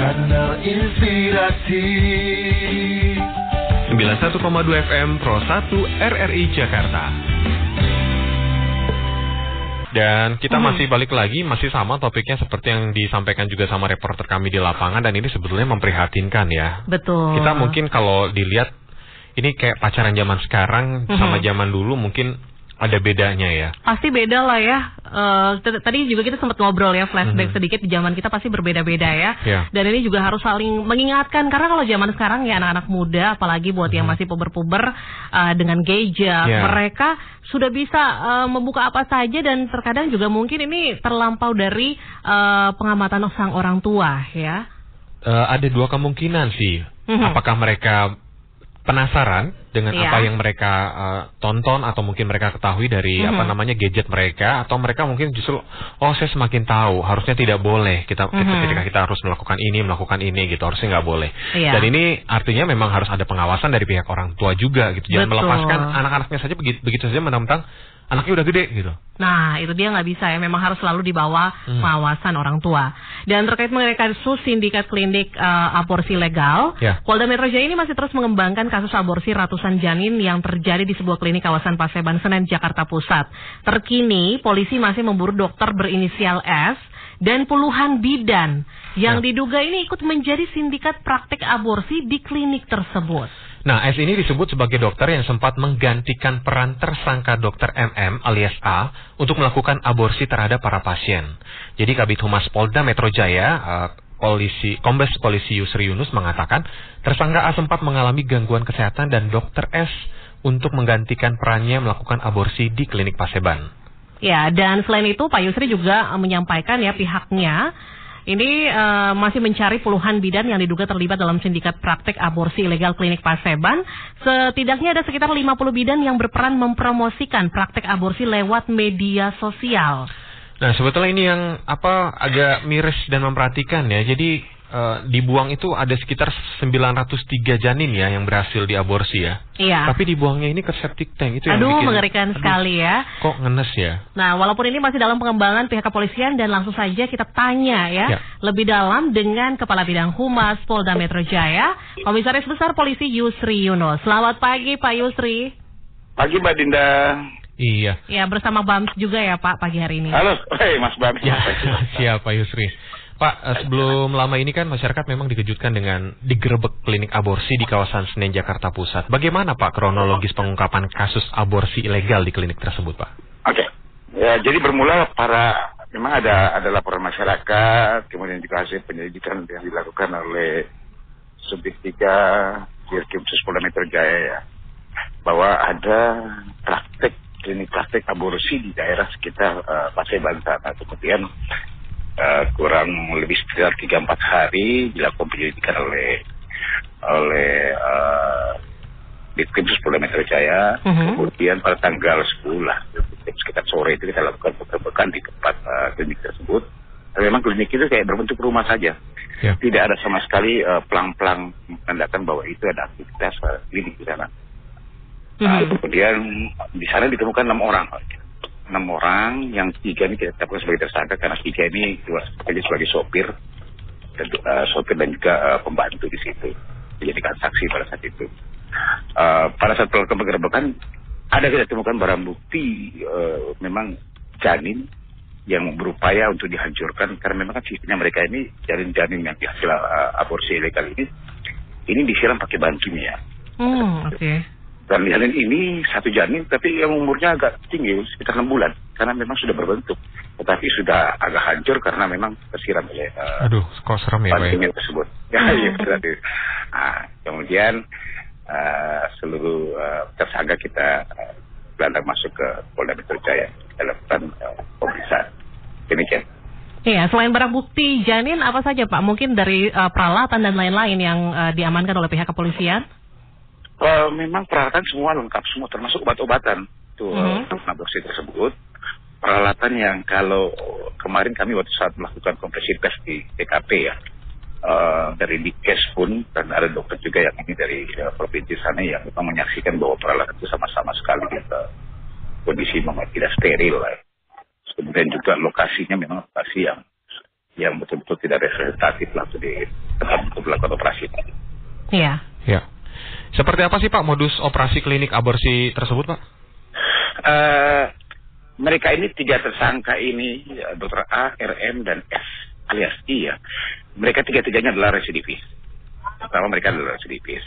Kanal Inspirasi 91,2 FM Pro 1 RRI Jakarta. Dan kita Hmm. masih balik lagi, masih sama topiknya seperti yang disampaikan juga sama reporter kami di lapangan dan ini sebetulnya memprihatinkan ya. Betul. Kita mungkin kalau dilihat ini kayak pacaran zaman sekarang sama Mhm. zaman dulu mungkin ada bedanya ya. pasti beda lah ya. T- tadi juga kita sempat ngobrol ya flashback Mhm. sedikit di zaman kita pasti berbeda-beda ya. Ya. Dan ini juga harus saling mengingatkan karena kalau zaman sekarang ya anak-anak muda apalagi buat yang masih puber-puber eh, dengan gadget. Ya. mereka sudah bisa eh, membuka apa saja dan terkadang juga mungkin ini terlampau dari eh, pengamatan sang orang tua ya. Eh, ada dua kemungkinan sih. Mhm. Apakah mereka penasaran dengan Iya. apa yang mereka eh, tonton atau mungkin mereka ketahui dari Mhm. apa namanya gadget mereka atau mereka mungkin justru oh saya semakin tahu harusnya tidak boleh kita kita- Mhm. ketika kita harus melakukan ini melakukan ini gitu harusnya nggak boleh. Iya. Dan ini artinya memang harus ada pengawasan dari pihak orang tua juga gitu. Jangan Betul. melepaskan anak-anaknya saja begitu begitu saja mentang-mentang anaknya udah gede gitu. Nah, itu dia nggak bisa ya. Memang harus selalu di bawah Hmm. pengawasan orang tua. Dan terkait mengenai kasus sindikat klinik eh, aborsi legal, Ya. Polda Metro Jaya ini masih terus mengembangkan kasus aborsi ratusan janin yang terjadi di sebuah klinik kawasan Paseban Senen, Jakarta Pusat. Terkini, polisi masih memburu dokter berinisial S dan puluhan bidan yang Ya. diduga ini ikut menjadi sindikat praktik aborsi di klinik tersebut. Nah, S ini disebut sebagai dokter yang sempat menggantikan peran tersangka dokter MM alias A untuk melakukan aborsi terhadap para pasien. Jadi Kabit Humas Polda Metro Jaya, eh, polisi Kombes Polisi Yusri Yunus mengatakan tersangka A sempat mengalami gangguan kesehatan dan dokter S untuk menggantikan perannya melakukan aborsi di klinik Paseban. Ya, dan selain itu Pak Yusri juga menyampaikan ya pihaknya ini eh, masih mencari puluhan bidan yang diduga terlibat dalam sindikat praktek aborsi ilegal klinik Paseban. Setidaknya ada sekitar 50 bidan yang berperan mempromosikan praktek aborsi lewat media sosial. Nah, sebetulnya ini yang apa agak miris dan memperhatikan ya. Jadi eh, dibuang itu ada sekitar 903 janin ya yang berhasil diaborsi ya. Iya. Tapi dibuangnya ini ke septic tank itu yang Aduh, bikin mengerikan aduh, sekali ya. Kok ngenes ya? Nah, walaupun ini masih dalam pengembangan pihak kepolisian dan langsung saja kita tanya ya, Ya. lebih dalam dengan Kepala Bidang Humas Polda Metro Jaya, Komisaris Besar Polisi Yusri Yunus. Selamat pagi Pak Yusri. Pagi Mbak Dinda. Iya. Ya, bersama Bams juga ya Pak pagi hari ini. Halo, hei Mas Bam. Ya, siapa Yusri? Pak, eh, sebelum lama ini kan masyarakat memang dikejutkan dengan digerebek klinik aborsi di kawasan Senen, Jakarta Pusat. Bagaimana Pak kronologis pengungkapan kasus aborsi ilegal di klinik tersebut Pak? Oke. Ya, jadi bermula para memang ada ada laporan masyarakat, kemudian juga hasil penyelidikan yang dilakukan oleh Subdit 3 Dirkrim Sus Polda Metro Jaya ya, bahwa ada praktek klinik praktek aborsi di daerah sekitar uh, Paseban sana. Kemudian eh, kurang lebih sekitar 3-4 hari dilakukan penyelidikan oleh oleh uh, Ditkrim Polda Metro Jaya. Mhm. Kemudian pada tanggal 10 lah, sekitar sore itu kita lakukan penggerbekan di tempat uh, klinik tersebut. Dan memang klinik itu kayak berbentuk rumah saja. Ya. Tidak ada sama sekali uh, pelang-pelang menandakan bahwa itu ada aktivitas uh, klinik di sana. Nah, Mhm. kemudian di sana ditemukan enam orang. Enam orang, yang tiga ini kita tetapkan sebagai tersangka karena tiga ini juga bekerja sebagai sopir, dan, uh, sopir dan juga uh, pembantu di situ, dijadikan saksi pada saat itu. Uh, pada saat pelakukan penggerbekan, ada kita temukan barang bukti uh, memang janin yang berupaya untuk dihancurkan karena memang kan sistemnya mereka ini janin-janin yang dihasil uh, aborsi ilegal ini ini disiram pakai bahan kimia. Hmm, oke. Dan janin ini satu janin tapi yang umurnya agak tinggi sekitar enam bulan karena memang sudah berbentuk tetapi sudah agak hancur karena memang tersiram oleh uh, Aduh, kok serem ya Pak? ya? tersebut. Ya, Hmm. iya berarti. Nah, kemudian uh, seluruh uh, tersangka kita uh, gelandang masuk ke Polda Metro Jaya kita lakukan uh, pemeriksaan. Demikian. Iya, selain barang bukti janin apa saja Pak? Mungkin dari eh, peralatan dan lain-lain yang eh, diamankan oleh pihak kepolisian? Uh, memang peralatan semua lengkap semua termasuk obat-obatan tuh untuk aborsi tersebut. Peralatan yang kalau kemarin kami waktu saat melakukan kompresi tes di TKP ya, uh, dari Dikes pun dan ada dokter juga yang ini dari uh, provinsi sana yang memang menyaksikan bahwa peralatan itu sama-sama sekali uh, kondisi memang tidak steril lah. Kemudian juga lokasinya memang lokasi yang yang betul-betul tidak representatif lah untuk di tetap untuk melakukan operasi. Iya. Ya. Seperti apa sih Pak modus operasi klinik aborsi tersebut Pak? Eh, mereka ini tiga tersangka ini, ya, Dr. A, RM, dan F alias I ya. Mereka tiga-tiganya adalah residivis. Pertama mereka adalah residivis.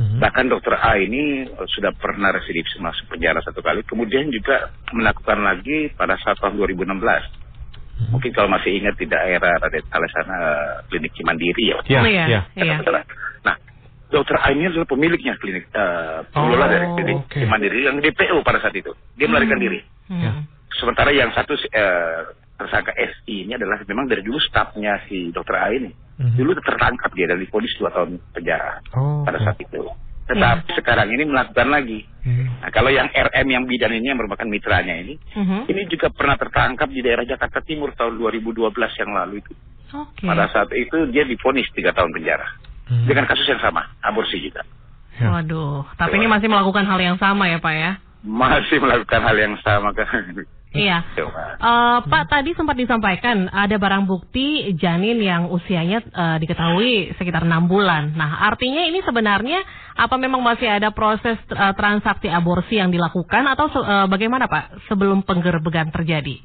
Mhm. Bahkan dokter A ini eh, sudah pernah residivis masuk penjara satu kali, kemudian juga melakukan lagi pada saat tahun 2016. Mungkin kalau masih ingat di daerah Raden sana eh, klinik Cimandiri ya. Ya, Oh, iya. ya. Iya. Dokter A ini adalah pemiliknya klinik uh, pengelola Oh, dari klinik oke. Cimandiri yang DPO pada saat itu. Dia melarikan diri. Hmm. Sementara yang satu eh, tersangka SI ini adalah memang dari dulu stafnya si dokter A ini. Mhm. Dulu tertangkap dia dan diponis dua tahun penjara Oh, pada saat itu. Tetapi sekarang ini melakukan lagi. Mhm. Nah, kalau yang RM yang bidan ini yang merupakan mitranya ini, Mhm. ini juga pernah tertangkap di daerah Jakarta Timur tahun 2012 yang lalu itu. Oke. Pada saat itu dia diponis tiga tahun penjara Mhm. dengan kasus yang sama, aborsi juga. Ya. Waduh, tapi ini masih melakukan hal yang sama ya Pak ya? Masih melakukan hal yang sama kan. Iya. Coba. Eh, Pak tadi sempat disampaikan ada barang bukti janin yang usianya eh, diketahui sekitar enam bulan. Nah artinya ini sebenarnya apa memang masih ada proses eh, transaksi aborsi yang dilakukan atau se- eh, bagaimana Pak sebelum penggerbegan terjadi?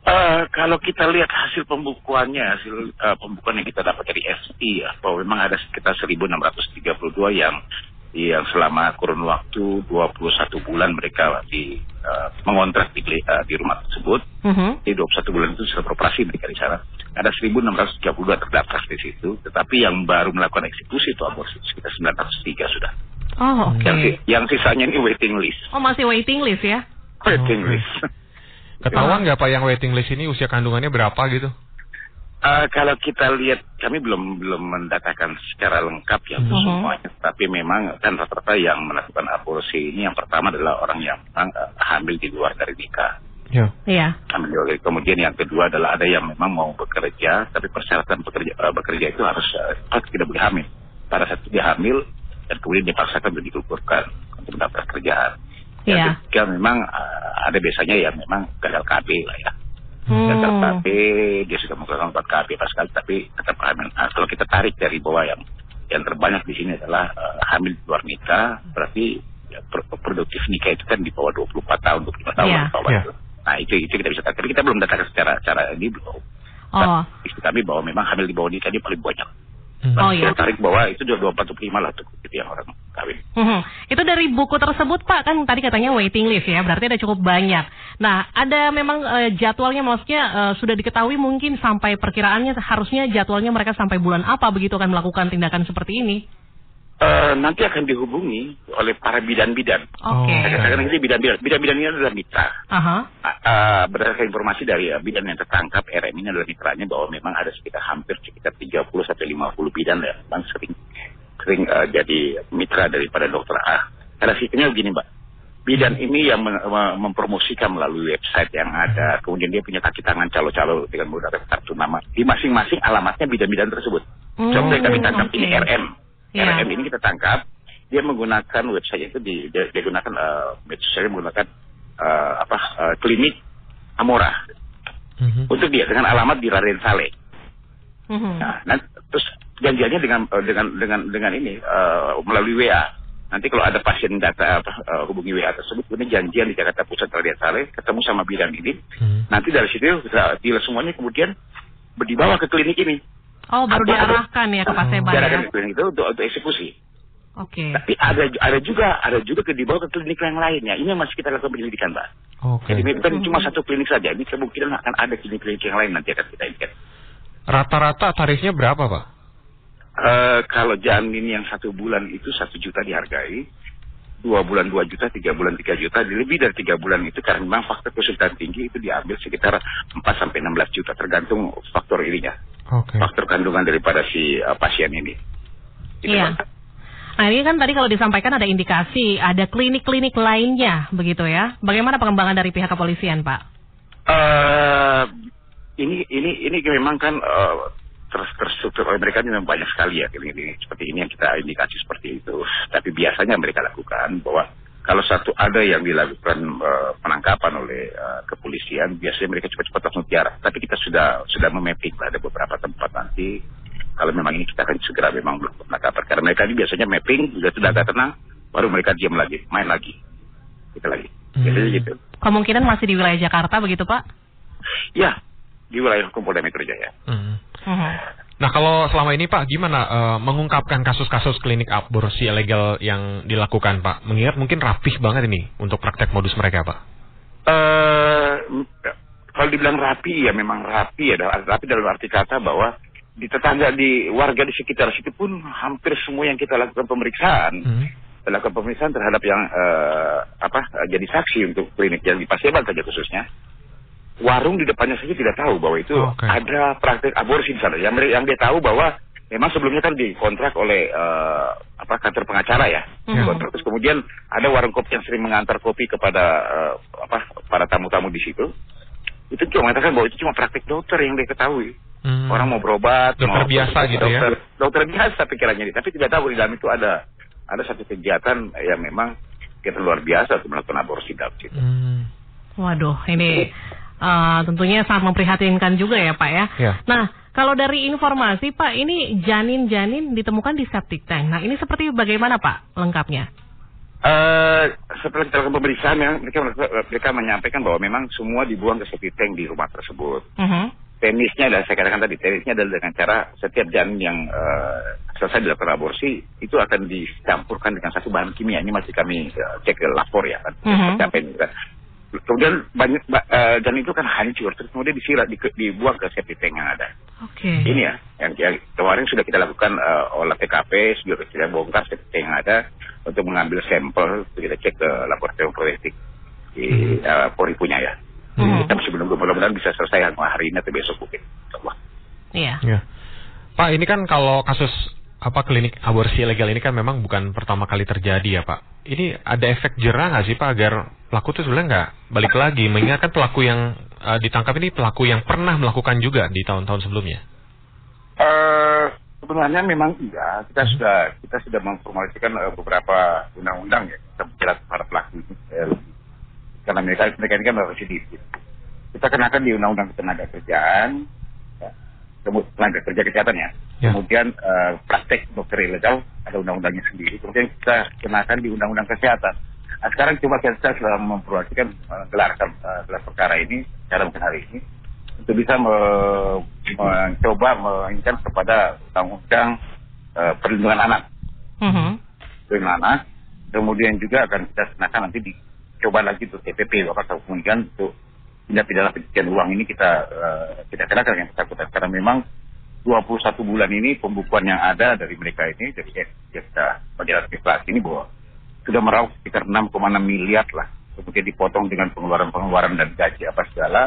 Eh, kalau kita lihat hasil pembukuannya, hasil eh, pembukuan yang kita dapat dari SI ya, bahwa memang ada sekitar 1632 yang yang selama kurun waktu 21 bulan mereka di eh, mengontrak di, eh, di rumah tersebut. Mhm. Di 21 bulan itu sudah beroperasi mereka di sana. Ada 1632 terdaftar di situ, tetapi yang baru melakukan eksekusi itu aborsi sekitar 903 sudah. Oh oke. Yang, si- yang sisanya ini waiting list. Oh masih waiting list ya? Waiting Oke. list. Ketahuan nggak Pak yang waiting list ini usia kandungannya berapa gitu? Eh, kalau kita lihat, kami belum belum mendatakan secara lengkap ya untuk Mhm. semuanya. Tapi memang kan rata-rata yang melakukan aborsi ini yang pertama adalah orang yang memang eh, hamil di luar dari nikah. Ya. Iya. Hamil di luar dari- Kemudian yang kedua adalah ada yang memang mau bekerja, tapi persyaratan bekerja eh, bekerja itu harus harus tidak boleh hamil. Pada saat dia hamil dan kemudian dipaksakan untuk digugurkan untuk mendapat kerjaan. Yang Iya. ketiga memang eh, ada biasanya yang memang gagal KB lah ya gagal Hmm. KB, dia sudah melakukan obat KB pas sekali, tapi tetap hamil. Nah, kalau kita tarik dari bawah yang yang terbanyak di sini adalah eh, hamil di luar nikah, berarti ya, pro- produktif nikah itu kan di bawah 24 tahun, 25 tahun Iya. di bawah Iya. itu. Nah itu itu kita bisa tarik. Tapi kita belum datakan secara secara ini belum. Oh. Istri kami bahwa memang hamil di bawah nikah ini paling banyak. Oh, Nah, iya. Kita tarik bawah itu 24 lah tuh itu yang orang kawin. Mhm. Itu dari buku tersebut Pak kan tadi katanya waiting list ya, berarti ada cukup banyak. Nah, ada memang eh, jadwalnya maksudnya eh, sudah diketahui mungkin sampai perkiraannya harusnya jadwalnya mereka sampai bulan apa begitu akan melakukan tindakan seperti ini. Eh, nanti akan dihubungi oleh para bidan-bidan. Oke. Saya katakan ini bidan-bidan. Bidan-bidan ini adalah mitra. Aha. Uh, berdasarkan informasi dari uh, bidan yang tertangkap RM ini adalah mitranya bahwa memang ada sekitar hampir sekitar 30 sampai 50 bidan yang memang sering sering uh, jadi mitra daripada dokter A. Karena sistemnya begini, Mbak. Bidan ini yang mempromosikan melalui website yang ada, kemudian dia punya kaki tangan calo-calo dengan menggunakan kartu nama. Di masing-masing alamatnya bidan-bidan tersebut. Hmm, Contoh yang kami tangkap ini RM. Iya. RM ini kita tangkap, dia menggunakan website itu di, dia, dia gunakan uh, website menggunakan uh, apa uh, klinik Amora Mhm. untuk dia dengan alamat di Raden Saleh. Mhm. Nah, nanti, terus janjiannya dengan uh, dengan dengan dengan ini uh, melalui WA. Nanti kalau ada pasien data apa, uh, hubungi WA tersebut, kemudian janjian di Jakarta Pusat Raden Saleh ketemu sama bidan ini. Mhm. Nanti dari situ uh, deal semuanya kemudian dibawa ke klinik ini. Oh, baru Atau- diarahkan ya ke Paseban Diarahkan ya. ke klinik itu untuk, untuk eksekusi. Oke. Tapi ada ada juga ada juga ke dibawa ke klinik yang lainnya. Ini yang masih kita lakukan penyelidikan, Mbak. Oke. Jadi bukan cuma satu klinik saja. Ini kemungkinan akan ada klinik-klinik yang lain nanti akan kita ikat. Rata-rata tarifnya berapa Pak? Eh, kalau janin yang satu bulan itu satu juta dihargai, dua bulan dua juta, tiga bulan tiga juta, lebih dari tiga bulan itu karena memang faktor kesulitan tinggi itu diambil sekitar 4 sampai 16 juta tergantung faktor ininya, Oke. faktor kandungan daripada si eh, pasien ini. Gitu, Iya. Mbak. Nah ini kan tadi kalau disampaikan ada indikasi, ada klinik-klinik lainnya begitu ya. Bagaimana pengembangan dari pihak kepolisian Pak? Eh, ini ini ini memang kan ter- terstruktur oleh mereka ini memang banyak sekali ya ini, ini seperti ini yang kita indikasi seperti itu. Tapi biasanya mereka lakukan bahwa kalau satu ada yang dilakukan eh, penangkapan oleh eh, kepolisian, biasanya mereka cepat-cepat langsung tiara. Tapi kita sudah sudah memapping ada beberapa tempat nanti kalau memang ini kita akan segera memang melakukan penangkapan. Karena mereka ini biasanya mapping, sudah sudah data tenang, baru mereka diam lagi, main lagi. Kita lagi. Jadi Hmm. gitu. Kemungkinan masih di wilayah Jakarta begitu Pak? Ya, di wilayah hukum Polda Metro Jaya. Hmm. Mhm. Nah kalau selama ini Pak gimana eh, mengungkapkan kasus-kasus klinik aborsi ilegal yang dilakukan Pak? Mengingat mungkin rapih banget ini untuk praktek modus mereka Pak. Eh, kalau dibilang rapi ya memang rapi ya, rapi dalam arti kata bahwa di tetangga di warga di sekitar situ pun hampir semua yang kita lakukan pemeriksaan, Hmm. lakukan pemeriksaan terhadap yang eh, apa jadi saksi untuk klinik yang di Paseban saja khususnya. Warung di depannya saja tidak tahu bahwa itu Oke. ada praktek aborsi di sana. Yang yang dia tahu bahwa memang sebelumnya kan dikontrak oleh eh, apa kantor pengacara ya. Mhm. Dikontrak. Terus kemudian ada warung kopi yang sering mengantar kopi kepada eh, apa para tamu-tamu di situ. Itu cuma mengatakan bahwa itu cuma praktek dokter yang dia ketahui. Hmm. Orang mau berobat, Dokter mau biasa gitu ya? dokter, Dokter biasa pikirannya ini, tapi tidak tahu di dalam itu ada ada satu kegiatan yang memang kita luar biasa untuk melakukan aborsi dalam situ. Hmm. Waduh, ini eh, tentunya sangat memprihatinkan juga ya Pak ya. Ya. Nah, kalau dari informasi Pak, ini janin-janin ditemukan di septic tank. Nah, ini seperti bagaimana Pak lengkapnya? Eh, setelah kita lakukan pemeriksaan, memang mereka, mereka menyampaikan bahwa memang semua dibuang ke septic tank di rumah tersebut. Mhm. Teknisnya adalah saya katakan tadi, teknisnya adalah dengan cara setiap janin yang eh, selesai dilakukan aborsi itu akan dicampurkan dengan satu bahan kimia. Ini masih kami eh, cek ke lapor ya kan. Seperti apa ini kan. Kemudian banyak ba- eh, janin itu kan hancur, terus kemudian disirat, di, dibuang ke septic tank yang ada. Oke. Ini ya, yang, yang kemarin sudah kita lakukan eh, olah TKP, sudah kita bongkar septic tank yang ada untuk mengambil sampel, kita cek ke laboratorium forensik di eh, Polri punya ya. Mhm. Kita masih belum mudah-mudahan bisa selesai hari ini atau besok mungkin. Insyaallah. Iya. Ya. Pak, ini kan kalau kasus apa klinik aborsi ilegal ini kan memang bukan pertama kali terjadi ya Pak. Ini ada efek jerah nggak sih Pak agar pelaku itu sebenarnya nggak balik lagi? Mengingat kan pelaku yang eh, ditangkap ini pelaku yang pernah melakukan juga di tahun-tahun sebelumnya. Eh, sebenarnya memang iya, kita Hmm. sudah kita sudah memformulasikan eh, beberapa undang-undang ya kita menjerat para pelaku. Eh, karena mereka mereka ini kan residivis. Kita kenakan di undang-undang ketenaga kerjaan, kemudian tenaga kerja kesehatan ya. Kemudian eh, praktek dokter ilegal ada undang-undangnya sendiri. Kemudian kita kenakan di undang-undang kesehatan. Nah, sekarang coba kita sedang memproyeksikan eh, gelar eh, gelar perkara ini, mungkin hari ini untuk bisa me- mencoba menginginkan kepada undang-undang eh, perlindungan anak, Mhm. perlindungan anak. Kemudian juga akan kita kenakan nanti dicoba lagi untuk TPP, Bapak kemudian untuk tindak pidana pencucian uang ini kita eh, kita kenakan yang bersangkutan karena memang 21 bulan ini pembukuan yang ada dari mereka ini dari kita bagian administrasi ini bahwa sudah meraup sekitar 6,6 miliar lah. Kemudian dipotong dengan pengeluaran-pengeluaran dan gaji apa segala.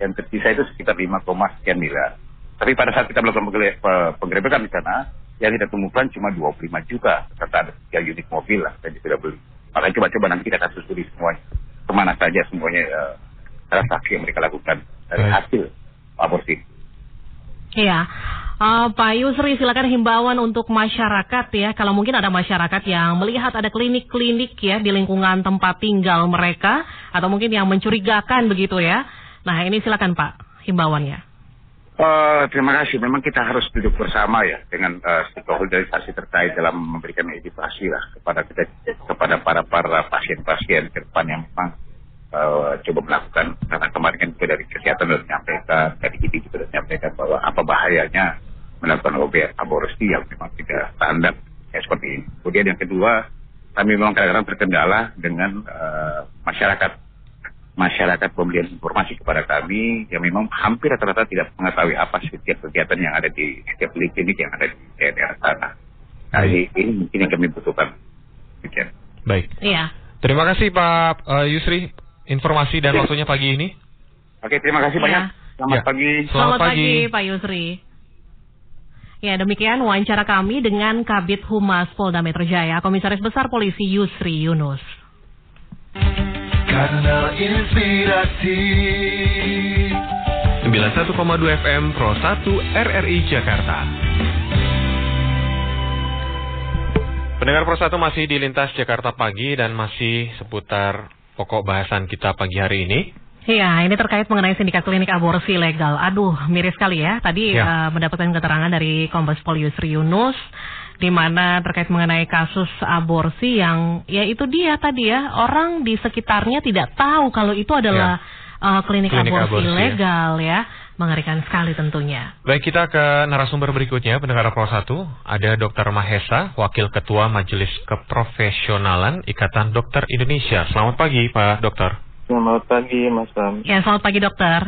Yang tersisa itu sekitar 5, sekian miliar. Tapi pada saat kita melakukan penggerebekan di sana yang kita temukan cuma 25 juta. Serta ada 3 unit mobil lah yang sudah beli. Makanya coba-coba nanti kita akan susuri semuanya. Ke mana saja semuanya eh, transaksi yang mereka lakukan dari hasil aborsi Iya. Eh, Pak Yusri silakan himbauan untuk masyarakat ya. Kalau mungkin ada masyarakat yang melihat ada klinik-klinik ya di lingkungan tempat tinggal mereka atau mungkin yang mencurigakan begitu ya. Nah, ini silakan Pak himbauannya. Eh, terima kasih. Memang kita harus duduk bersama ya dengan eh, stakeholderisasi terkait dalam memberikan edukasi lah kepada kita kepada para para pasien-pasien ke depan yang memang eh, coba melakukan karena kemarin kan juga dari kesehatan sudah menyampaikan dari ID juga sudah menyampaikan bahwa apa bahayanya melakukan obat aborsi yang memang tidak standar ya seperti ini. Kemudian yang kedua kami memang kadang-kadang terkendala dengan eh, masyarakat masyarakat pemberian informasi kepada kami yang memang hampir rata-rata tidak mengetahui apa setiap kegiatan yang ada di setiap klinik yang ada di daerah sana. Nah, ini, ini mungkin yang kami butuhkan. Demikian. Baik. Iya. Terima kasih Pak eh, Yusri informasi dan Ya. waktunya pagi ini. Oke, terima kasih Ya. banyak. Selamat Ya. pagi. Selamat Selamat pagi. pagi. Pak Yusri. Ya, demikian wawancara kami dengan Kabit Humas Polda Metro Jaya, Komisaris Besar Polisi Yusri Yunus. Kanal Inspirasi 91,2 FM Pro 1 RRI Jakarta. Pendengar Pro 1 masih di lintas Jakarta pagi dan masih seputar pokok bahasan kita pagi hari ini. Iya, ini terkait mengenai sindikat klinik aborsi legal. Aduh, miris sekali ya. Tadi Ya. eh, mendapatkan keterangan dari Kombes Pol Yusri Yunus di mana terkait mengenai kasus aborsi yang ya itu dia tadi ya, orang di sekitarnya tidak tahu kalau itu adalah eh, klinik, Ya. Klinik aborsi, aborsi, ya. legal ya. Mengerikan sekali tentunya. Baik, kita ke narasumber berikutnya, pendengar Pro 1. Ada Dr. Mahesa, Wakil Ketua Majelis Keprofesionalan Ikatan Dokter Indonesia. Selamat pagi, Pak Dokter. Selamat pagi Mas Bam. Ya, selamat pagi dokter.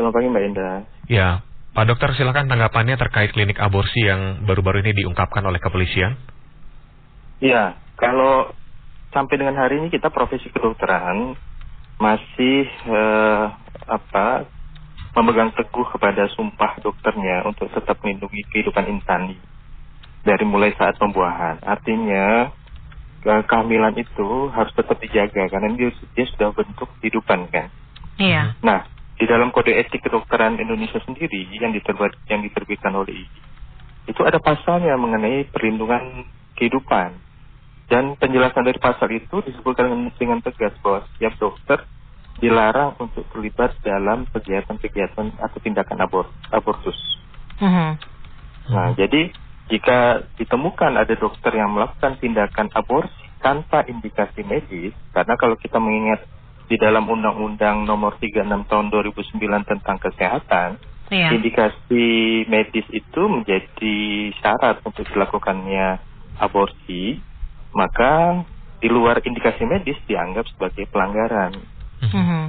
Selamat pagi Mbak Indah. Ya, Pak Dokter silakan tanggapannya terkait klinik aborsi yang baru-baru ini diungkapkan oleh kepolisian. Iya, kalau sampai dengan hari ini kita profesi kedokteran masih eh, apa memegang teguh kepada sumpah dokternya untuk tetap melindungi kehidupan insani dari mulai saat pembuahan. Artinya ke- kehamilan itu harus tetap dijaga karena dia, dia sudah bentuk kehidupan kan. Iya. Nah, di dalam kode etik kedokteran Indonesia sendiri yang diterbit yang diterbitkan oleh IGI itu ada pasalnya mengenai perlindungan kehidupan dan penjelasan dari pasal itu disebutkan dengan, dengan tegas bahwa setiap dokter dilarang untuk terlibat dalam kegiatan-kegiatan atau tindakan abor abortus. Mhm. Nah, jadi jika ditemukan ada dokter yang melakukan tindakan aborsi tanpa indikasi medis, karena kalau kita mengingat di dalam Undang-Undang Nomor 36 Tahun 2009 tentang kesehatan, Iya. indikasi medis itu menjadi syarat untuk dilakukannya aborsi, maka di luar indikasi medis dianggap sebagai pelanggaran. Mhm.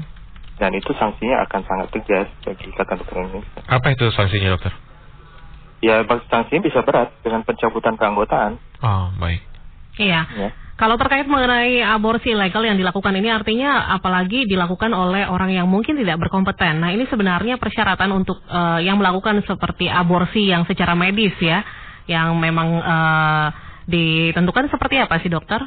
Dan itu sanksinya akan sangat tegas bagi Ikatan Dokter Indonesia. Apa itu sanksinya, Dokter? Ya, sanksinya bisa berat dengan pencabutan keanggotaan. Oh, baik. Iya. Ya. Kalau terkait mengenai aborsi ilegal yang dilakukan ini artinya apalagi dilakukan oleh orang yang mungkin tidak berkompeten. Nah ini sebenarnya persyaratan untuk eh, yang melakukan seperti aborsi yang secara medis ya, yang memang eh, ditentukan seperti apa sih dokter?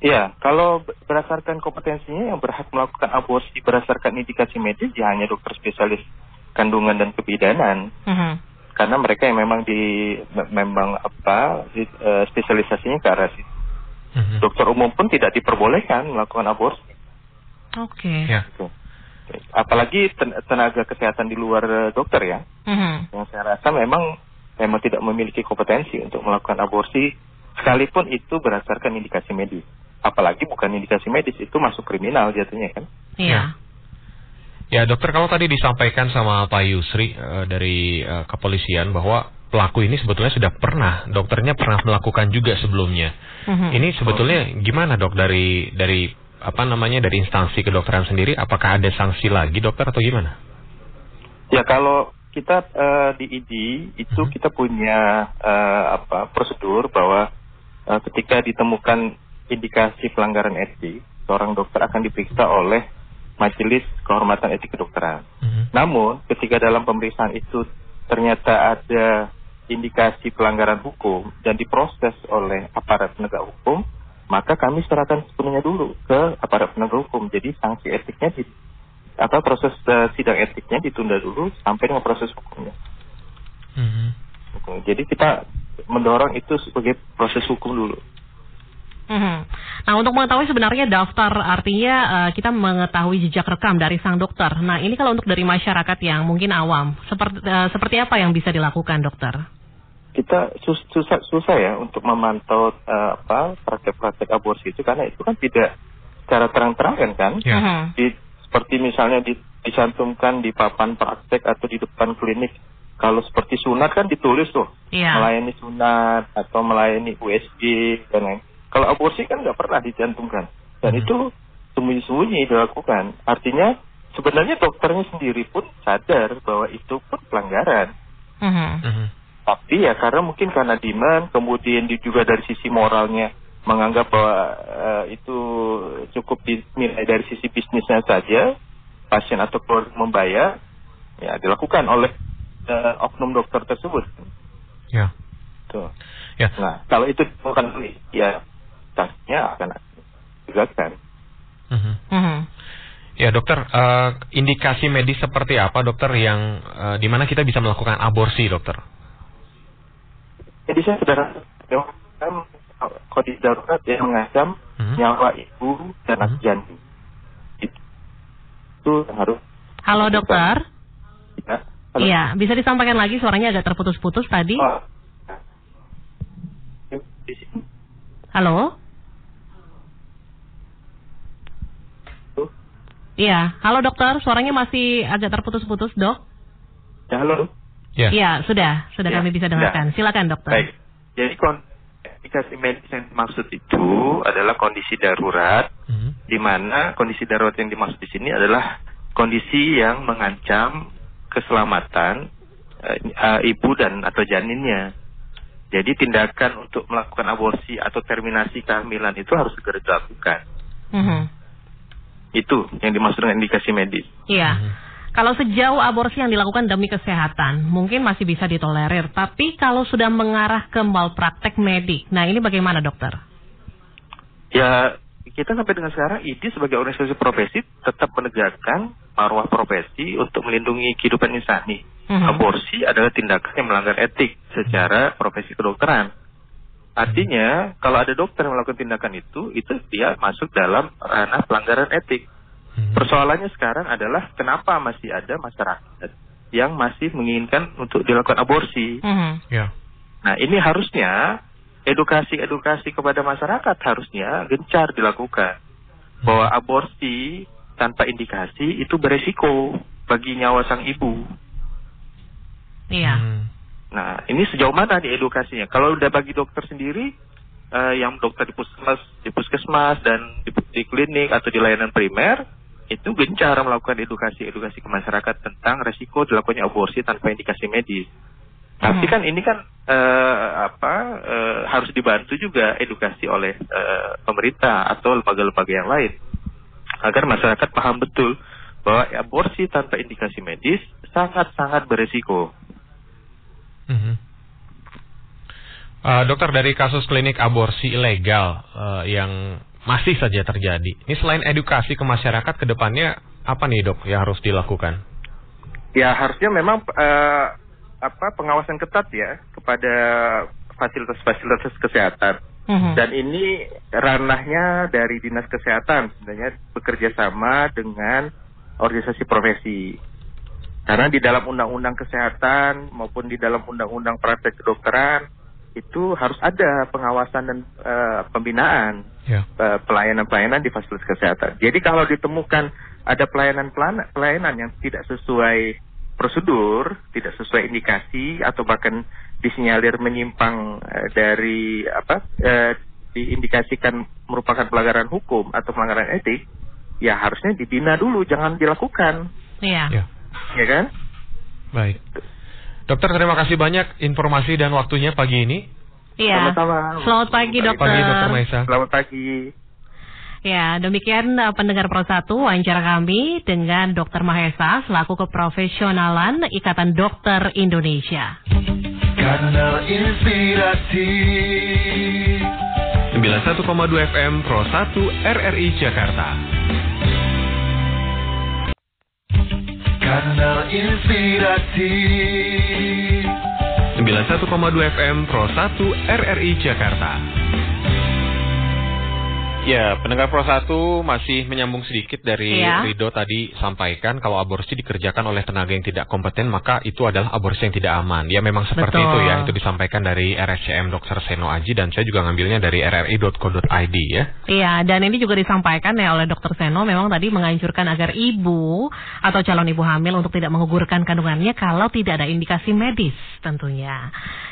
Iya, kalau berdasarkan kompetensinya yang berhak melakukan aborsi berdasarkan indikasi medis ya hanya dokter spesialis kandungan dan kebidanan. Mhm. Karena mereka yang memang di me- memang apa di- eh, spesialisasinya ke arah situ. Mhm. Dokter umum pun tidak diperbolehkan melakukan aborsi. Oke. Ya. Gitu. Apalagi ten- tenaga kesehatan di luar eh, dokter ya, Mhm. yang saya rasa memang memang tidak memiliki kompetensi untuk melakukan aborsi sekalipun itu berdasarkan indikasi medis. Apalagi bukan indikasi medis itu masuk kriminal jatuhnya kan. Iya. Ya, dokter kalau tadi disampaikan sama Pak Yusri eh, dari eh, kepolisian bahwa pelaku ini sebetulnya sudah pernah, dokternya pernah melakukan juga sebelumnya. Mhm. Ini sebetulnya gimana dok dari dari apa namanya dari instansi kedokteran sendiri? Apakah ada sanksi lagi dokter atau gimana? Ya kalau kita eh, di ID itu Mhm. kita punya eh, apa prosedur bahwa eh, ketika ditemukan indikasi pelanggaran etik, seorang dokter akan diperiksa oleh Majelis Kehormatan Etik Kedokteran. Mhm. Namun ketika dalam pemeriksaan itu ternyata ada indikasi pelanggaran hukum dan diproses oleh aparat penegak hukum, maka kami serahkan sepenuhnya dulu ke aparat penegak hukum. Jadi sanksi etiknya di apa proses eh, sidang etiknya ditunda dulu sampai dengan proses hukumnya. Mhm. Gitu. Jadi kita mendorong itu sebagai proses hukum dulu. Mhm. Nah, untuk mengetahui sebenarnya daftar artinya eh, kita mengetahui jejak rekam dari sang dokter. Nah, ini kalau untuk dari masyarakat yang mungkin awam, seperti eh, seperti apa yang bisa dilakukan, dokter? Kita sus- susah susah ya untuk memantau eh, apa praktek-praktek aborsi itu karena itu kan tidak secara terang-terangan kan. Ya. Mhm. Di, seperti misalnya di, dicantumkan di papan praktek atau di depan klinik. Kalau seperti sunat kan ditulis tuh Iya. melayani sunat atau melayani USG dan lain. Kalau aborsi kan nggak pernah dicantumkan dan Mhm. itu sembunyi-sembunyi dilakukan. Artinya sebenarnya dokternya sendiri pun sadar bahwa itu pun pelanggaran. Mhm. Mhm. Tapi ya karena mungkin karena demand, kemudian di- juga dari sisi moralnya menganggap bahwa eh, itu cukup dinilai dari sisi bisnisnya saja, pasien atau keluarga membayar, ya dilakukan oleh eh, oknum dokter tersebut. Ya. Tuh. Ya. Nah, kalau itu bukan ya sanksinya akan ditegakkan. Mhm. Mhm. Ya dokter, eh, indikasi medis seperti apa dokter yang eh, di mana kita bisa melakukan aborsi dokter? Jadi saya sudah mengancam kondisi darurat yang mengancam Mhm. nyawa ibu dan anak Mhm. janin. Itu. itu yang harus Halo dokter. Halo. Iya, bisa disampaikan lagi suaranya agak terputus-putus tadi. Oh. Di sini. Halo? Iya, halo dokter, suaranya masih agak terputus-putus, Dok. Ya, halo. Ya. Iya, sudah, sudah Ya, kami bisa dengarkan. Silakan, dokter. Baik. Jadi kon- indikasi medis yang dimaksud itu adalah kondisi darurat Mhm. di mana kondisi darurat yang dimaksud di sini adalah kondisi yang mengancam keselamatan eh, ibu dan atau janinnya. Jadi tindakan untuk melakukan aborsi atau terminasi kehamilan itu harus segera dilakukan. Mhm. Itu yang dimaksud dengan indikasi medis. Iya. Mhm. Kalau sejauh aborsi yang dilakukan demi kesehatan, mungkin masih bisa ditolerir. Tapi kalau sudah mengarah ke malpraktek medik, nah ini bagaimana dokter? Ya, kita sampai dengan sekarang IDI sebagai organisasi profesi tetap menegakkan marwah profesi untuk melindungi kehidupan insani. Mhm. Aborsi adalah tindakan yang melanggar etik secara profesi kedokteran. Artinya, kalau ada dokter yang melakukan tindakan itu, itu dia masuk dalam ranah pelanggaran etik. Mhm. Persoalannya sekarang adalah kenapa masih ada masyarakat yang masih menginginkan untuk dilakukan aborsi. Mhm. Ya. Nah, ini harusnya edukasi-edukasi kepada masyarakat harusnya gencar dilakukan. Bahwa aborsi tanpa indikasi itu beresiko bagi nyawa sang ibu. Iya. Mhm. Nah, ini sejauh mana nih edukasinya? Kalau udah bagi dokter sendiri, eh, yang dokter di puskesmas, di puskesmas dan di, di klinik atau di layanan primer, itu gencar melakukan edukasi-edukasi ke masyarakat tentang resiko dilakukannya aborsi tanpa indikasi medis. Tapi Hmm. kan ini kan eh, apa eh, harus dibantu juga edukasi oleh eh, pemerintah atau lembaga-lembaga yang lain agar masyarakat paham betul bahwa aborsi tanpa indikasi medis sangat-sangat beresiko. Mhm. Eh, dokter dari kasus klinik aborsi ilegal eh, yang masih saja terjadi. Ini selain edukasi ke masyarakat ke depannya apa nih dok yang harus dilakukan? Ya harusnya memang eh, apa pengawasan ketat ya kepada fasilitas-fasilitas kesehatan. Mhm. Dan ini ranahnya dari dinas kesehatan sebenarnya bekerja sama dengan organisasi profesi. Karena di dalam undang-undang kesehatan maupun di dalam undang-undang praktek kedokteran itu harus ada pengawasan dan eh, pembinaan Ya. eh, pelayanan-pelayanan di fasilitas kesehatan. Jadi kalau ditemukan ada pelayanan pelayanan yang tidak sesuai prosedur, tidak sesuai indikasi atau bahkan disinyalir menyimpang eh, dari apa eh, diindikasikan merupakan pelanggaran hukum atau pelanggaran etik, ya harusnya dibina dulu, jangan dilakukan, Iya. Ya. Ya kan? Baik. Dokter terima kasih banyak informasi dan waktunya pagi ini. Iya. Sama-sama. Selamat pagi, Baik. dokter. Pagi Dokter Maisa. Selamat pagi. Ya, demikian uh, pendengar Pro 1 wawancara kami dengan Dr. Mahesa selaku keprofesionalan Ikatan Dokter Indonesia. Kanal Inspirasi 91,2 FM Pro 1 RRI Jakarta. Kanal Inspirasi 91,2 FM Pro 1 RRI Jakarta. Ya, pendengar Pro 1 masih menyambung sedikit dari Iya. Rido tadi sampaikan kalau aborsi dikerjakan oleh tenaga yang tidak kompeten maka itu adalah aborsi yang tidak aman. Ya memang seperti Betul. itu ya, itu disampaikan dari RSCM Dr. Seno Aji dan saya juga ngambilnya dari rri.co.id ya. Iya, dan ini juga disampaikan ya oleh Dr. Seno memang tadi menganjurkan agar ibu atau calon ibu hamil untuk tidak menggugurkan kandungannya kalau tidak ada indikasi medis tentunya.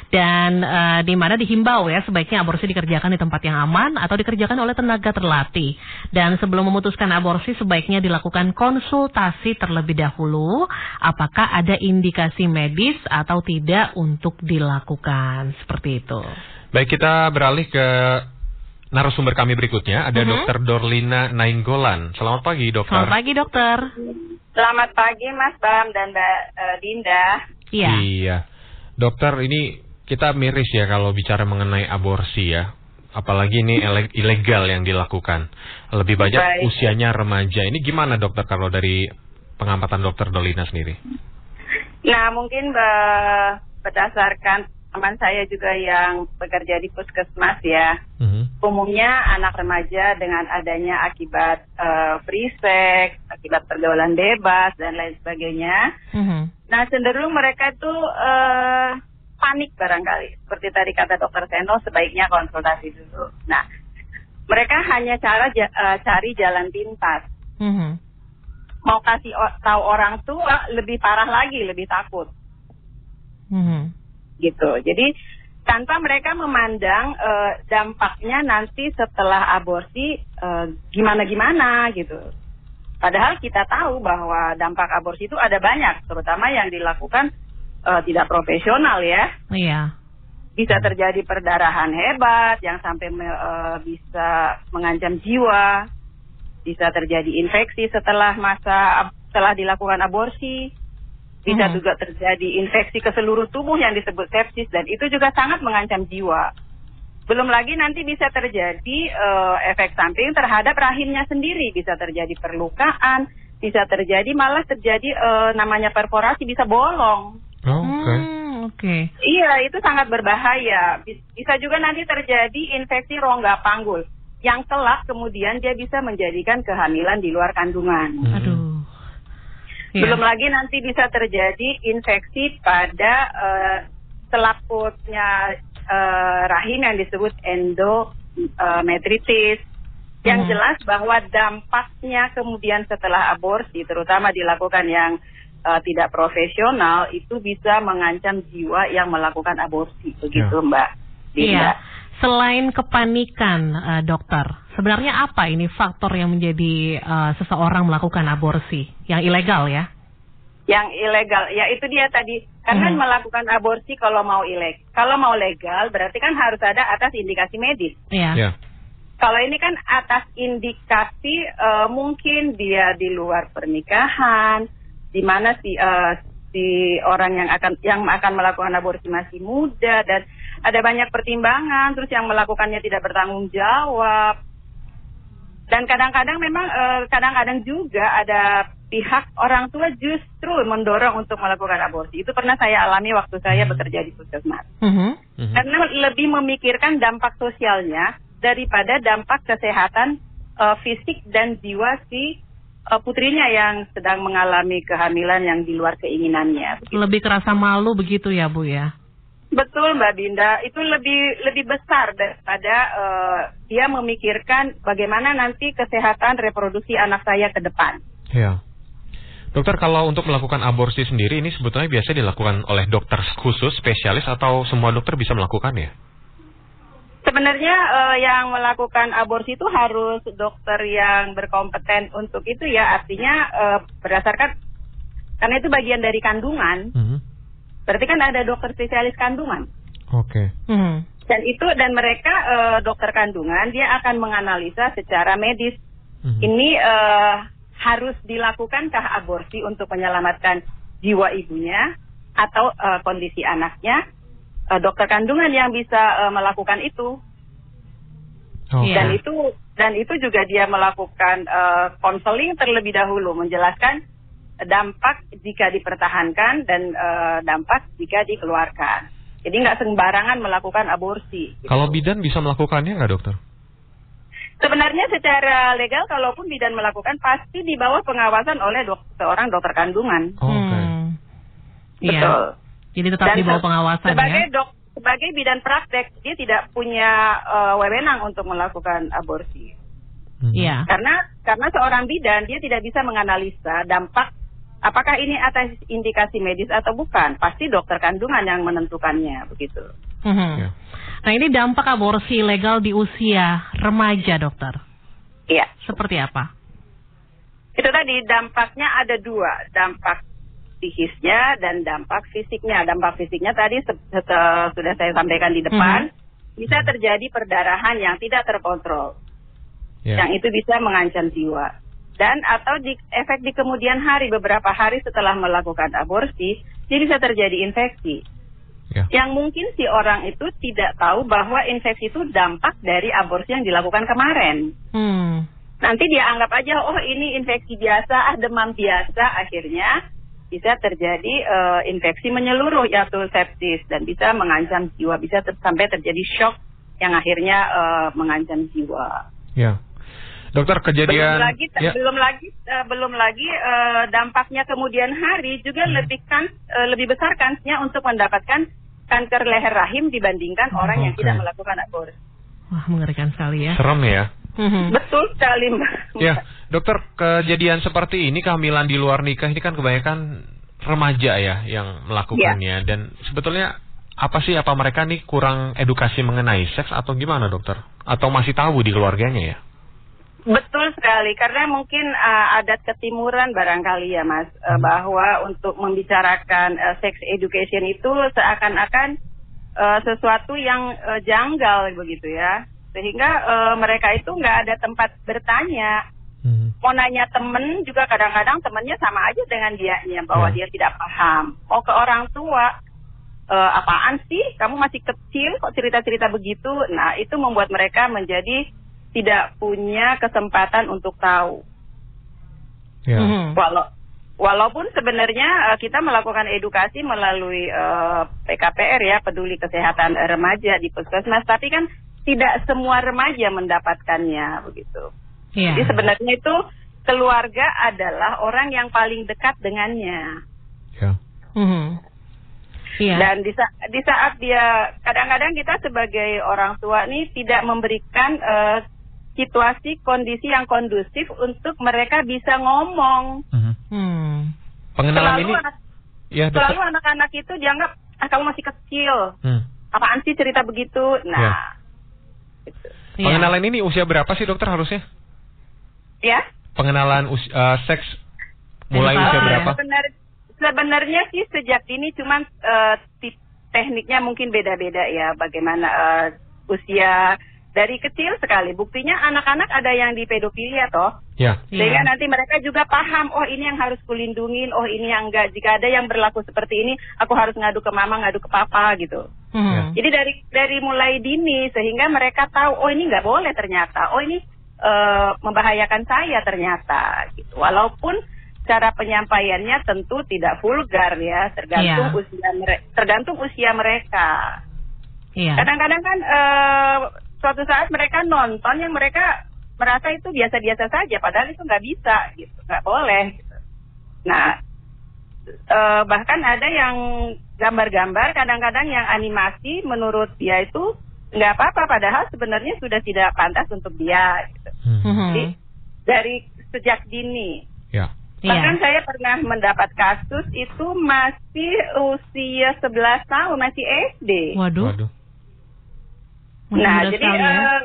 Dan eh, di mana dihimbau ya sebaiknya aborsi dikerjakan di tempat yang aman atau dikerjakan oleh tenaga terlatih. Dan sebelum memutuskan aborsi sebaiknya dilakukan konsultasi terlebih dahulu apakah ada indikasi medis atau tidak untuk dilakukan. Seperti itu. Baik, kita beralih ke narasumber kami berikutnya. Ada Mhm. Dr. Dorlina Nainggolan. Selamat pagi, dokter. Selamat pagi dokter. Selamat pagi Mas Bam dan Mbak eh, Dinda. Iya. Iya. Dokter, ini kita miris ya kalau bicara mengenai aborsi ya. Apalagi ini ilegal yang dilakukan. Lebih banyak Baik. usianya remaja. Ini gimana dokter kalau dari pengamatan dokter Dolina sendiri? Nah mungkin be- berdasarkan teman saya juga yang bekerja di puskesmas ya. Mhm. Umumnya anak remaja dengan adanya akibat eh, free sex, akibat pergaulan bebas dan lain sebagainya. Mhm. Nah, cenderung mereka itu eh, panik barangkali. Seperti tadi kata dokter Seno, sebaiknya konsultasi dulu. Nah, mereka hanya cara ja- eh, cari jalan pintas. Mhm. Mau kasih o- tahu orang tua lebih parah lagi, lebih takut. Mhm. gitu. Jadi tanpa mereka memandang eh, dampaknya nanti setelah aborsi eh, gimana-gimana gitu. Padahal kita tahu bahwa dampak aborsi itu ada banyak, terutama yang dilakukan eh, tidak profesional ya. Iya. Bisa terjadi perdarahan hebat yang sampai me- eh, bisa mengancam jiwa, bisa terjadi infeksi setelah masa setelah dilakukan aborsi, bisa Hmm. juga terjadi infeksi ke seluruh tubuh yang disebut sepsis dan itu juga sangat mengancam jiwa. Belum lagi nanti bisa terjadi eh, efek samping terhadap rahimnya sendiri, bisa terjadi perlukaan, bisa terjadi malah terjadi eh, namanya perforasi bisa bolong. Oke. Oke. Iya, itu sangat berbahaya. Bis- Bisa juga nanti terjadi infeksi rongga panggul yang kelak kemudian dia bisa menjadikan kehamilan di luar kandungan. Hmm. Aduh. Iya. Belum lagi nanti bisa terjadi infeksi pada eh, selaputnya eh, rahim yang disebut endometritis. Yang Hmm. jelas bahwa dampaknya kemudian setelah aborsi, terutama dilakukan yang eh, tidak profesional, itu bisa mengancam jiwa yang melakukan aborsi. Begitu, Ya. Mbak. Iya. Dinda. Selain kepanikan, eh, dokter, sebenarnya apa ini faktor yang menjadi eh, seseorang melakukan aborsi yang ilegal ya? yang ilegal ya itu dia tadi karena Hmm. melakukan aborsi kalau mau ilegal kalau mau legal berarti kan harus ada atas indikasi medis Iya. Ya. kalau ini kan atas indikasi eh, mungkin dia di luar pernikahan di mana si eh, si orang yang akan yang akan melakukan aborsi masih muda dan ada banyak pertimbangan terus yang melakukannya tidak bertanggung jawab dan kadang-kadang memang eh, kadang-kadang juga ada pihak orang tua justru mendorong untuk melakukan aborsi itu pernah saya alami waktu saya bekerja di puskesmas Mhm. Mhm. karena lebih memikirkan dampak sosialnya daripada dampak kesehatan eh, fisik dan jiwa si eh, putrinya yang sedang mengalami kehamilan yang di luar keinginannya. Begitu. Lebih kerasa malu begitu ya, Bu ya? Betul Mbak Dinda, itu lebih lebih besar daripada eh, dia memikirkan bagaimana nanti kesehatan reproduksi anak saya ke depan. Ya. Dokter, kalau untuk melakukan aborsi sendiri ini sebetulnya biasa dilakukan oleh dokter khusus, spesialis atau semua dokter bisa melakukan ya? Sebenarnya eh, yang melakukan aborsi itu harus dokter yang berkompeten untuk itu ya, artinya eh, berdasarkan karena itu bagian dari kandungan, Mhm. berarti kan ada dokter spesialis kandungan. Oke. Mhm. Dan itu dan mereka eh, dokter kandungan dia akan menganalisa secara medis Mhm. ini eh, harus dilakukankah aborsi untuk menyelamatkan jiwa ibunya atau eh, kondisi anaknya. Eh, dokter kandungan yang bisa eh, melakukan itu Oke. Iya. dan itu dan itu juga dia melakukan eh, konseling terlebih dahulu menjelaskan dampak jika dipertahankan dan eh, dampak jika dikeluarkan. Jadi nggak sembarangan melakukan aborsi. Kalau bidan bisa melakukannya nggak dokter? Sebenarnya secara legal kalaupun bidan melakukan pasti di bawah pengawasan oleh dok seorang dokter kandungan. Oh, Oke. Hmm. Iya. Betul. Jadi tetap di bawah pengawasan sebagai ya. dok sebagai bidan praktek dia tidak punya eh, wewenang untuk melakukan aborsi. Mhm. Iya. Karena karena seorang bidan dia tidak bisa menganalisa dampak apakah ini atas indikasi medis atau bukan. Pasti dokter kandungan yang menentukannya begitu. Mhm. Ya. Nah ini dampak aborsi legal di usia remaja, dokter. Iya. Seperti apa? Itu tadi dampaknya ada dua, dampak psikisnya dan dampak fisiknya. Dampak fisiknya tadi sudah saya sampaikan di depan, bisa terjadi perdarahan yang tidak terkontrol. Ya. Yang itu bisa mengancam jiwa. Dan atau di, efek di kemudian hari beberapa hari setelah melakukan aborsi, dia bisa terjadi infeksi. Ya. Yang mungkin si orang itu tidak tahu bahwa infeksi itu dampak dari aborsi yang dilakukan kemarin. Hmm. Nanti dia anggap aja, oh ini infeksi biasa, ah demam biasa, akhirnya bisa terjadi eh, infeksi menyeluruh yaitu sepsis dan bisa mengancam jiwa, bisa ter- sampai terjadi shock yang akhirnya eh, mengancam jiwa. Ya. Dokter kejadian belum lagi ya. belum lagi eh, belum lagi eh, dampaknya kemudian hari juga Hmm. lebih kan eh, lebih besar kansnya untuk mendapatkan kanker leher rahim dibandingkan orang yang Oke. tidak melakukan aborsi. Wah, mengerikan sekali ya. serem ya. Mhm. Betul sekali Mbak. Ya, dokter kejadian seperti ini kehamilan di luar nikah ini kan kebanyakan remaja ya yang melakukannya dan sebetulnya apa sih apa mereka nih kurang edukasi mengenai seks atau gimana dokter? Atau masih tahu di keluarganya ya? Betul sekali, karena mungkin uh, adat ketimuran barangkali ya Mas, uh, bahwa untuk membicarakan uh, sex education itu seakan-akan uh, sesuatu yang uh, janggal begitu ya, sehingga uh, mereka itu nggak ada tempat bertanya. Hmm. Mau nanya temen juga kadang-kadang temennya sama aja dengan dianya bahwa Ya. dia tidak paham. Mau ke orang tua, "Eh, apaan sih? Kamu masih kecil kok cerita-cerita begitu? Nah itu membuat mereka menjadi tidak punya kesempatan untuk tahu. Ya. Mhm. Walau walaupun sebenarnya eh, kita melakukan edukasi melalui eh, PKPR ya, peduli kesehatan remaja di puskesmas, tapi kan tidak semua remaja mendapatkannya begitu. Iya. Jadi sebenarnya itu keluarga adalah orang yang paling dekat dengannya. Ya. Mhm. Iya. Dan di, sa- di saat dia kadang-kadang kita sebagai orang tua nih tidak memberikan eh, situasi kondisi yang kondusif untuk mereka bisa ngomong. Mhm. Hmm. Pengenalan Selalu ini anak, ya dokter. selalu anak-anak itu dianggap ah kamu masih kecil. Hmm. Apaan sih cerita begitu? Nah, gitu. Iya. Pengenalan ini usia berapa sih dokter harusnya? ya. Pengenalan us- eh, seks mulai Edukasi usia berapa? Sebenar- sebenarnya sih sejak ini cuman tip- tekniknya mungkin beda-beda ya bagaimana eh, usia dari kecil sekali. Buktinya anak-anak ada yang di pedofilia toh. Ya. Sehingga Iya. nanti mereka juga paham, oh ini yang harus kulindungin, oh ini yang enggak. Jika ada yang berlaku seperti ini, aku harus ngadu ke mama, ngadu ke papa gitu. Mhm. Jadi dari dari mulai dini sehingga mereka tahu, oh ini nggak boleh ternyata, oh ini eh, membahayakan saya ternyata. Gitu. Walaupun cara penyampaiannya tentu tidak vulgar ya, tergantung Iya. usia mereka, tergantung usia mereka. Iya. Kadang-kadang kan eh, suatu saat mereka nonton yang mereka merasa itu biasa-biasa saja, padahal itu nggak bisa, gitu, nggak boleh. Gitu. Nah, eh, bahkan ada yang gambar-gambar, kadang-kadang yang animasi menurut dia itu nggak apa-apa, padahal sebenarnya sudah tidak pantas untuk dia. Gitu. Hmm. Jadi dari sejak dini. Ya. Bahkan Iya. saya pernah mendapat kasus itu masih usia 11 tahun, masih SD. Waduh. Waduh. Nah, jadi ya. eh,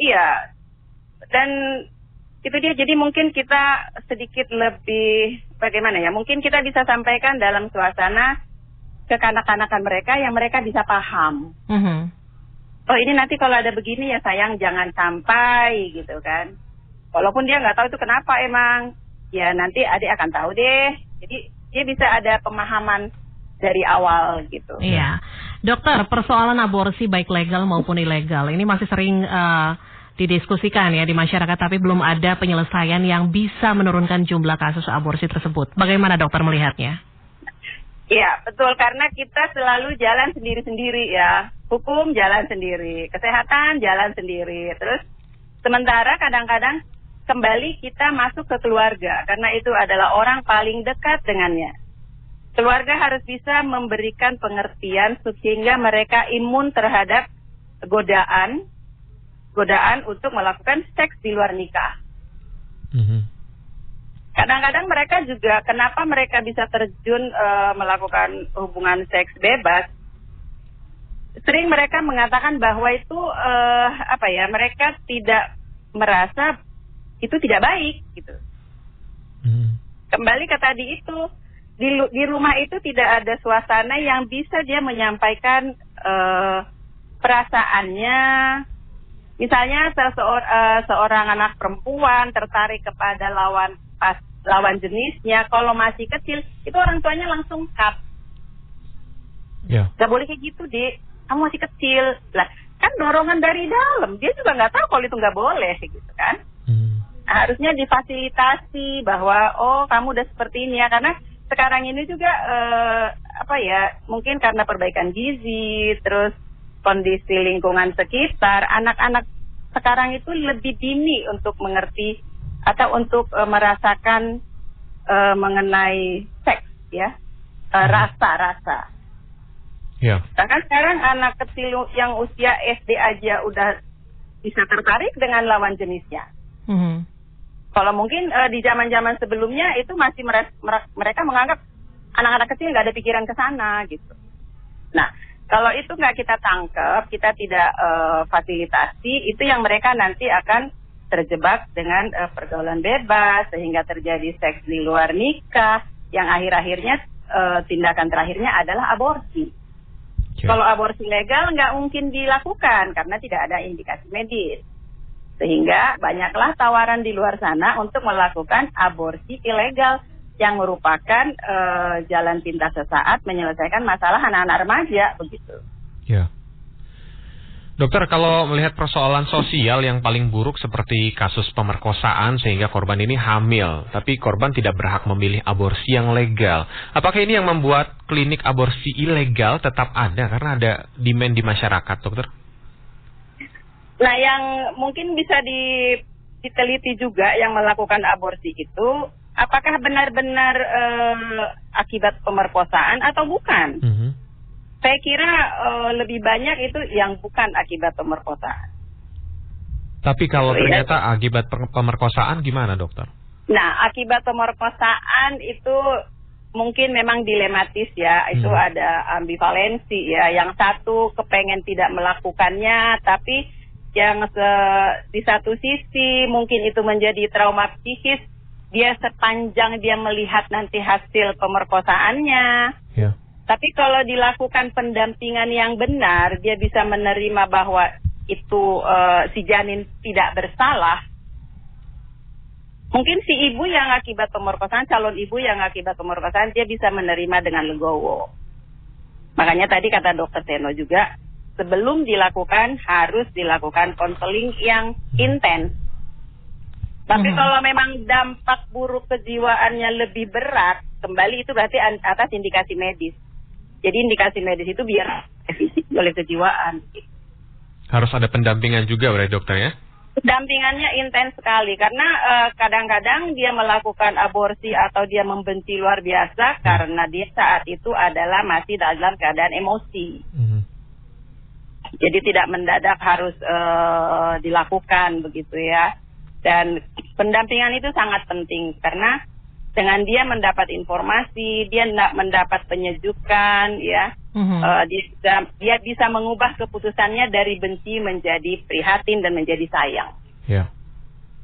iya. Dan itu dia jadi mungkin kita sedikit lebih bagaimana ya? Mungkin kita bisa sampaikan dalam suasana kekanak-kanakan mereka yang mereka bisa paham. Mhm. Oh, ini nanti kalau ada begini ya sayang jangan sampai gitu kan. Walaupun dia nggak tahu itu kenapa emang. Ya nanti adik akan tahu deh. Jadi dia bisa ada pemahaman dari awal gitu. Iya. Dokter, persoalan aborsi baik legal maupun ilegal ini masih sering eh, didiskusikan ya di masyarakat tapi belum ada penyelesaian yang bisa menurunkan jumlah kasus aborsi tersebut. Bagaimana dokter melihatnya? Iya, betul karena kita selalu jalan sendiri-sendiri ya. Hukum jalan sendiri, kesehatan jalan sendiri. Terus sementara kadang-kadang kembali kita masuk ke keluarga karena itu adalah orang paling dekat dengannya. Keluarga harus bisa memberikan pengertian sehingga mereka imun terhadap godaan godaan untuk melakukan seks di luar nikah. Mhm. Kadang-kadang mereka juga kenapa mereka bisa terjun eh, melakukan hubungan seks bebas? Sering mereka mengatakan bahwa itu eh, apa ya? Mereka tidak merasa itu tidak baik gitu. Mhm. Kembali ke tadi itu di di rumah itu tidak ada suasana yang bisa dia menyampaikan eh, perasaannya. Misalnya seseor- eh, seorang anak perempuan tertarik kepada lawan pas lawan jenisnya, kalau masih kecil itu orang tuanya langsung cut. Ya. Gak boleh kayak gitu, dek. Kamu masih kecil. Lah, kan dorongan dari dalam. Dia juga nggak tahu kalau itu nggak boleh, gitu kan. Nah, harusnya difasilitasi bahwa oh kamu udah seperti ini ya karena sekarang ini juga eh, apa ya mungkin karena perbaikan gizi terus kondisi lingkungan sekitar anak-anak sekarang itu lebih dini untuk mengerti atau untuk eh, merasakan eh, mengenai seks ya Eh, rasa-rasa. Ya. Bahkan sekarang anak kecil yang usia SD aja udah bisa tertarik dengan lawan jenisnya. Mhm. Kalau mungkin eh, di zaman-zaman sebelumnya itu masih mere- mere- mereka menganggap anak-anak kecil nggak ada pikiran ke sana gitu. Nah, kalau itu nggak kita tangkap, kita tidak eh, fasilitasi, itu yang mereka nanti akan terjebak dengan eh, pergaulan bebas sehingga terjadi seks di luar nikah yang akhir-akhirnya eh, tindakan terakhirnya adalah aborsi. Ya. Kalau aborsi legal nggak mungkin dilakukan karena tidak ada indikasi medis. Sehingga banyaklah tawaran di luar sana untuk melakukan aborsi ilegal yang merupakan eh, jalan pintas sesaat menyelesaikan masalah anak-anak remaja begitu. Ya. Dokter, kalau melihat persoalan sosial yang paling buruk seperti kasus pemerkosaan sehingga korban ini hamil, tapi korban tidak berhak memilih aborsi yang legal. Apakah ini yang membuat klinik aborsi ilegal tetap ada karena ada demand di masyarakat, dokter? Nah, yang mungkin bisa di- diteliti juga yang melakukan aborsi itu, apakah benar-benar eh, akibat pemerkosaan atau bukan? Mhm. Saya kira eh, lebih banyak itu yang bukan akibat pemerkosaan. Tapi kalau iya. ternyata akibat per- pemerkosaan gimana, dokter? Nah, akibat pemerkosaan itu mungkin memang dilematis ya. Itu Hmm. ada ambivalensi ya. Yang satu kepengen tidak melakukannya, tapi yang se- di satu sisi mungkin itu menjadi trauma psikis. Dia sepanjang dia melihat nanti hasil pemerkosaannya. Ya. Tapi kalau dilakukan pendampingan yang benar, dia bisa menerima bahwa itu eh, si janin tidak bersalah. Mungkin si ibu yang akibat pemerkosaan, calon ibu yang akibat pemerkosaan, dia bisa menerima dengan legowo. Makanya tadi kata dokter Seno juga, sebelum dilakukan harus dilakukan konseling yang intens. Tapi Mhm. kalau memang dampak buruk kejiwaannya lebih berat, kembali itu berarti atas indikasi medis. Jadi indikasi medis itu biar fisik oleh kejiwaan. Harus ada pendampingan juga oleh dokter ya? Dampingannya intens sekali karena eh, kadang-kadang dia melakukan aborsi atau dia membenci luar biasa karena dia saat itu adalah masih dalam keadaan emosi. Mhm. Jadi tidak mendadak harus eh, dilakukan begitu ya. Dan pendampingan itu sangat penting karena dengan dia mendapat informasi, dia ndak mendapat penyejukan ya. Mhm. Eh, dia, bisa, dia bisa mengubah keputusannya dari benci menjadi prihatin dan menjadi sayang. Ya.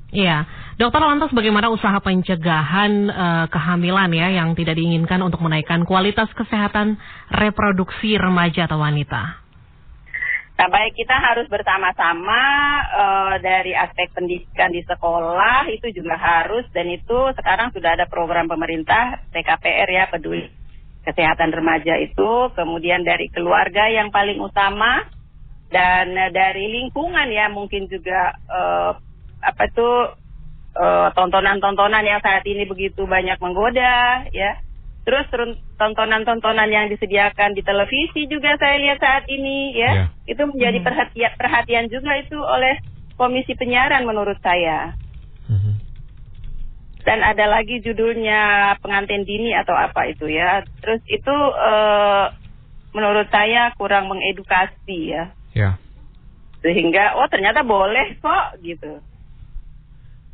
Iya, dokter lantas bagaimana usaha pencegahan eh, kehamilan ya yang tidak diinginkan untuk menaikkan kualitas kesehatan reproduksi remaja atau wanita? Nah, baik kita harus bersama-sama eh, dari aspek pendidikan di sekolah itu juga harus dan itu sekarang sudah ada program pemerintah TKPR ya peduli kesehatan remaja itu, kemudian dari keluarga yang paling utama dan eh, dari lingkungan ya mungkin juga eh, apa tuh tontonan-tontonan yang saat ini begitu banyak menggoda ya. Terus tontonan-tontonan yang disediakan di televisi juga saya lihat saat ini ya. Ya. Itu menjadi Hmm. perhatian perhatian juga itu oleh Komisi Penyiaran menurut saya. Mhm. Dan ada lagi judulnya pengantin dini atau apa itu ya. Terus itu eh, menurut saya kurang mengedukasi ya. Ya. Sehingga oh ternyata boleh kok gitu.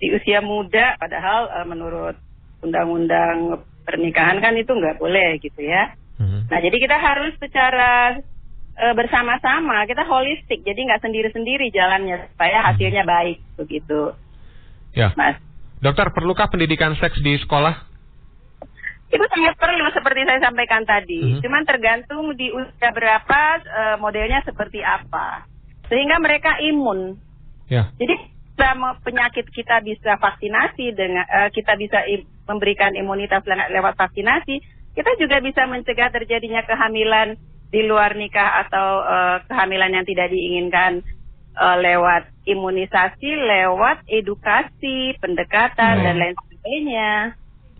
Di usia muda padahal eh, menurut undang-undang pernikahan kan itu nggak boleh gitu ya. Mhm. Nah jadi kita harus secara eh, bersama-sama kita holistik jadi nggak sendiri-sendiri jalannya supaya hasilnya baik begitu Ya. mas. Dokter, perlukah pendidikan seks di sekolah? Itu sangat perlu seperti saya sampaikan tadi. Mhm. Cuman tergantung di usia berapa eh, modelnya seperti apa. Sehingga mereka imun. Ya. Jadi selama penyakit kita bisa vaksinasi dengan eh, kita bisa im- memberikan imunitas le- lewat vaksinasi, kita juga bisa mencegah terjadinya kehamilan di luar nikah atau eh, kehamilan yang tidak diinginkan eh, lewat imunisasi, lewat edukasi, pendekatan Baik. dan lain sebagainya.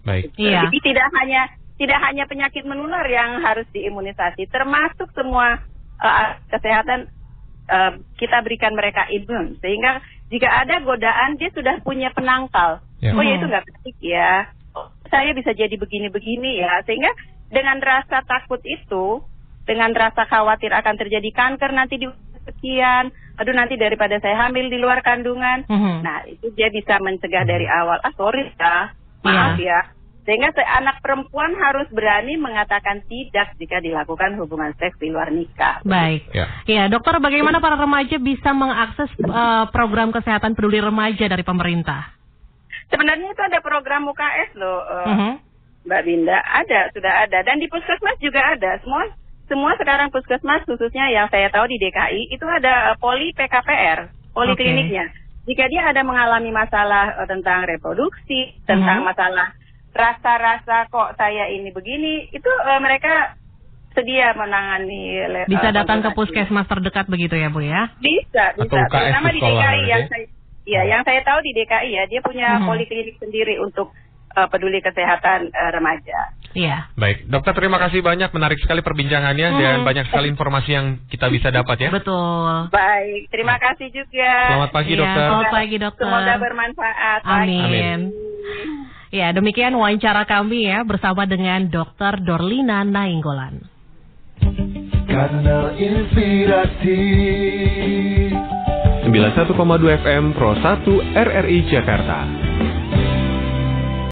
Baik. Iya. Jadi tidak hanya tidak hanya penyakit menular yang harus diimunisasi, termasuk semua eh, kesehatan eh, kita berikan mereka imun sehingga jika ada godaan dia sudah punya penangkal. Ya. Oh ya Hmm. itu nggak baik ya. Oh, saya bisa jadi begini-begini ya. Sehingga dengan rasa takut itu, dengan rasa khawatir akan terjadi kanker nanti di sekian, aduh nanti daripada saya hamil di luar kandungan. Mhm. Nah itu dia bisa mencegah dari awal. Ah sorry ya, maaf Iya. ya. Sehingga se- anak perempuan harus berani mengatakan tidak jika dilakukan hubungan seks di luar nikah. Baik. Ya. Ya, dokter, bagaimana para remaja bisa mengakses eh, program kesehatan peduli remaja dari pemerintah? Sebenarnya itu ada program UKS loh, eh, Mhm. Mbak Binda. Ada, sudah ada. Dan di puskesmas juga ada. Semua semua sekarang puskesmas khususnya yang saya tahu di DKI itu ada eh, poli PKPR, polikliniknya. Jika dia ada mengalami masalah eh, tentang reproduksi, tentang Mhm. masalah rasa-rasa kok saya ini begini, itu eh, mereka sedia menangani. le- Bisa datang ke puskesmas terdekat begitu ya, Bu ya? Bisa, bisa. Terutama di DKI yang berarti? saya, ya, yang saya tahu di DKI ya, dia punya Mhm. poliklinik sendiri untuk eh, peduli kesehatan eh, remaja. Iya. Baik, dokter terima kasih banyak, menarik sekali perbincangannya Hmm. dan banyak sekali informasi yang kita bisa dapat ya. Betul. Baik, terima kasih juga. Selamat pagi Iya, dokter. Selamat pagi, dokter. Semoga bermanfaat. Amin. Amin. Ya, demikian wawancara kami ya bersama dengan Dr. Dorlina Nainggolan. Kanal Inspirasi 91,2 FM Pro 1 RRI Jakarta.